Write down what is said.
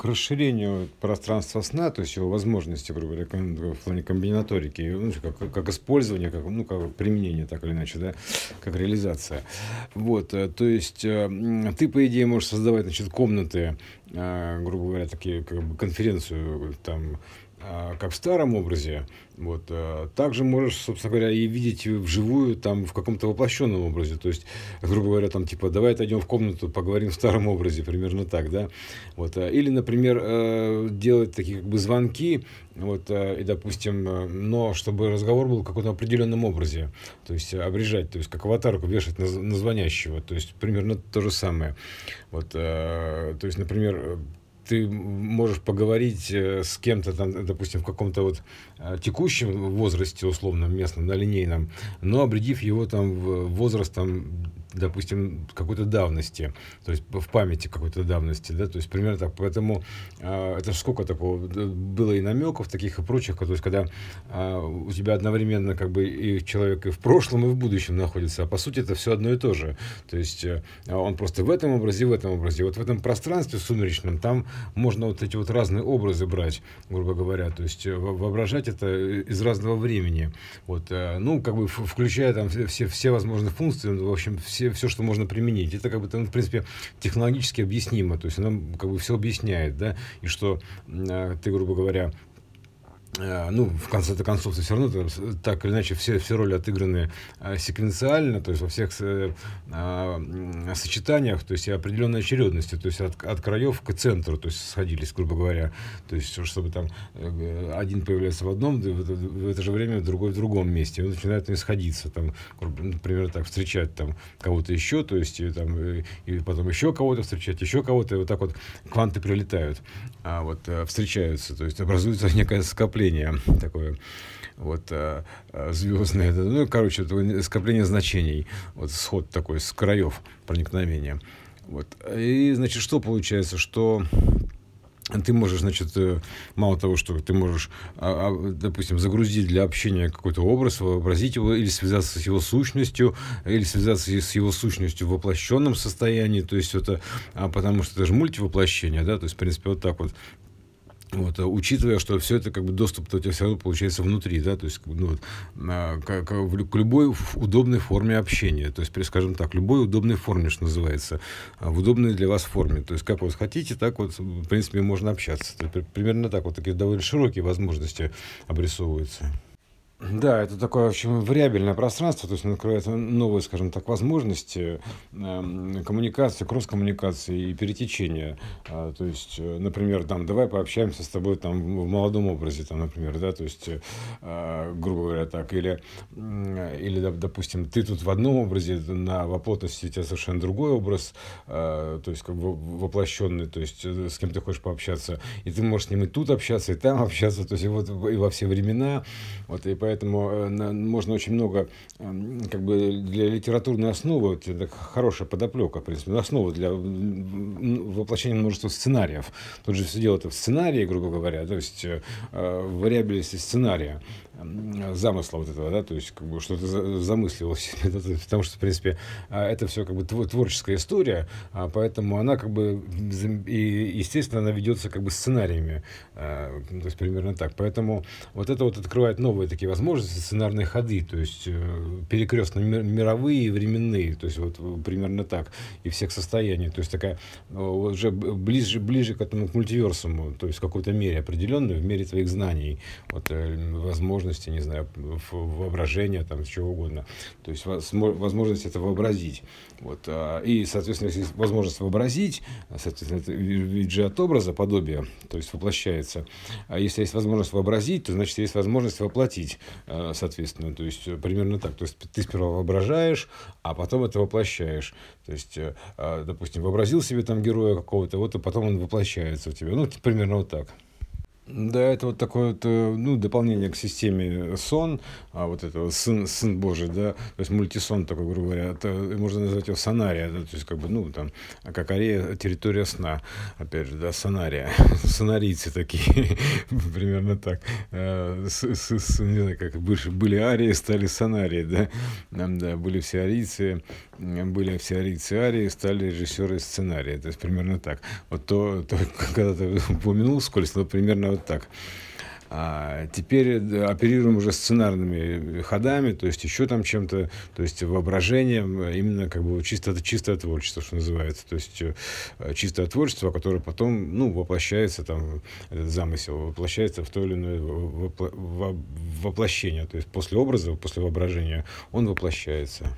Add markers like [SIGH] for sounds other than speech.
к расширению пространства сна, то есть его возможности, грубо говоря, в плане комбинаторики, ну, как, как использование, как, ну, как применение, так или иначе, да, как реализация. Вот, э, то есть э, ты, по идее, можешь создавать, значит, комнаты, э, грубо говоря, такие, как бы конференцию, там, как в старом образе, вот, а, также можешь, собственно говоря, и видеть вживую там в каком-то воплощенном образе. То есть, грубо говоря, там типа, давай отойдем в комнату, поговорим в старом образе, примерно так, да. Вот, а, или, например, э, делать такие как бы звонки, вот, и, допустим, но чтобы разговор был в каком-то определенном образе, то есть обрежать, то есть как аватарку вешать на, на звонящего, то есть примерно то же самое. Вот, то есть, например, ты можешь поговорить э, с кем-то там, допустим, в каком-то вот э, текущем возрасте, условном, местном, на линейном, но обредив его там в возраст там допустим, какой-то давности, то есть в памяти какой-то давности, да, то есть примерно так. Поэтому э, это сколько такого было и намеков таких и прочих, то есть когда э, у тебя одновременно как бы и человек и в прошлом, и в будущем находится, а по сути это все одно и то же. То есть э, он просто в этом образе, в этом образе. Вот в этом пространстве сумеречном там можно вот эти вот разные образы брать, грубо говоря, то есть воображать это из разного времени. Вот, э, ну, как бы включая там все, все возможные функции, в общем, все все, все, что можно применить. Это как бы, ну, в принципе, технологически объяснимо. То есть она как бы все объясняет, да, и что э, ты, грубо говоря, ну, в конце-то концов, все равно там, так или иначе все, все роли отыграны э, секвенциально, то есть во всех э, э, сочетаниях, то есть и определенной очередности, то есть от, от краев к центру, то есть сходились, грубо говоря, то есть чтобы там э, один появляется в одном, в, это же время другой в другом месте, он начинает не сходиться, там, например, так встречать там кого-то еще, то есть и, там, и потом еще кого-то встречать, еще кого-то, и вот так вот кванты прилетают, а вот встречаются, то есть образуется [LAUGHS] некое скопление скопление такое вот э, э, звездное, ну, короче, скопление значений, вот сход такой с краев проникновения. Вот. И, значит, что получается, что ты можешь, значит, э, мало того, что ты можешь, а, а, допустим, загрузить для общения какой-то образ, вообразить его, или связаться с его сущностью, или связаться с его сущностью в воплощенном состоянии, то есть это, а потому что это же мультивоплощение, да, то есть, в принципе, вот так вот вот, а учитывая, что все это как бы доступ-то у тебя все равно получается внутри, да, то есть ну, к, к, к любой удобной форме общения, то есть, скажем так, любой удобной форме, что называется, а, в удобной для вас форме, то есть как вот хотите, так вот, в принципе, можно общаться. Примерно так вот такие довольно широкие возможности обрисовываются. Да, это такое, в общем, вариабельное пространство, то есть оно открывает новые, скажем так, возможности э, коммуникации, кросс-коммуникации и перетечения. А, то есть, э, например, там, давай пообщаемся с тобой там в молодом образе, там, например, да, то есть, э, грубо говоря, так, или, или, допустим, ты тут в одном образе, на воплотности у тебя совершенно другой образ, э, то есть, как бы воплощенный, то есть, э, с кем ты хочешь пообщаться, и ты можешь с ним и тут общаться, и там общаться, то есть, и вот и во все времена, вот, и поэтому поэтому э, можно очень много, эм, как бы для литературной основы, это хорошая подоплека, в принципе, основа для воплощения множества сценариев. Тут же все дело это в сценарии, грубо говоря, то есть э, в вариабельности сценария замысла вот этого, да, то есть как бы что-то замыслилось, [LAUGHS] потому что, в принципе, это все как бы творческая история, а, поэтому она как бы, и, естественно, она ведется как бы сценариями, то есть примерно так. Поэтому вот это вот открывает новые такие возможности, сценарные ходы, то есть э, перекрестно мировые временные, то есть вот примерно так, и всех состояний, то есть такая уже ближе, ближе к этому к мультиверсуму, то есть в какой-то мере определенной, в мере твоих знаний, вот э, возможно возможности, не знаю, воображения, там, чего угодно. То есть возможность это вообразить. Вот. А, и, соответственно, если есть возможность вообразить, соответственно, это вид же от образа, подобие, то есть воплощается. А если есть возможность вообразить, то, значит, есть возможность воплотить, соответственно. То есть примерно так. То есть ты сперва воображаешь, а потом это воплощаешь. То есть, а, допустим, вообразил себе там героя какого-то, вот, и потом он воплощается у тебя. Ну, примерно вот так. Да, это вот такое вот, э, ну, дополнение к системе сон, а вот этого сын, сын Божий, да, то есть мультисон такой, грубо говоря, это, можно назвать его сонария, да, то есть как бы, ну, там, как арея, территория сна, опять же, да, сонария, [LAUGHS] сонарийцы такие, [LAUGHS] примерно так, э, с, с, не знаю, как были, были арии, стали сонарии, да, да, были все арийцы, были арийцы арии, стали режиссеры сценария. То есть примерно так. Вот то, то [LAUGHS] когда ты упомянул скользь, то примерно вот так. А теперь оперируем уже сценарными ходами, то есть еще там чем-то, то есть воображением, именно как бы чисто, чистое творчество, что называется, то есть э, чистое творчество, которое потом, ну, воплощается там, этот замысел воплощается в то или иное воплощение, то есть после образа, после воображения он воплощается.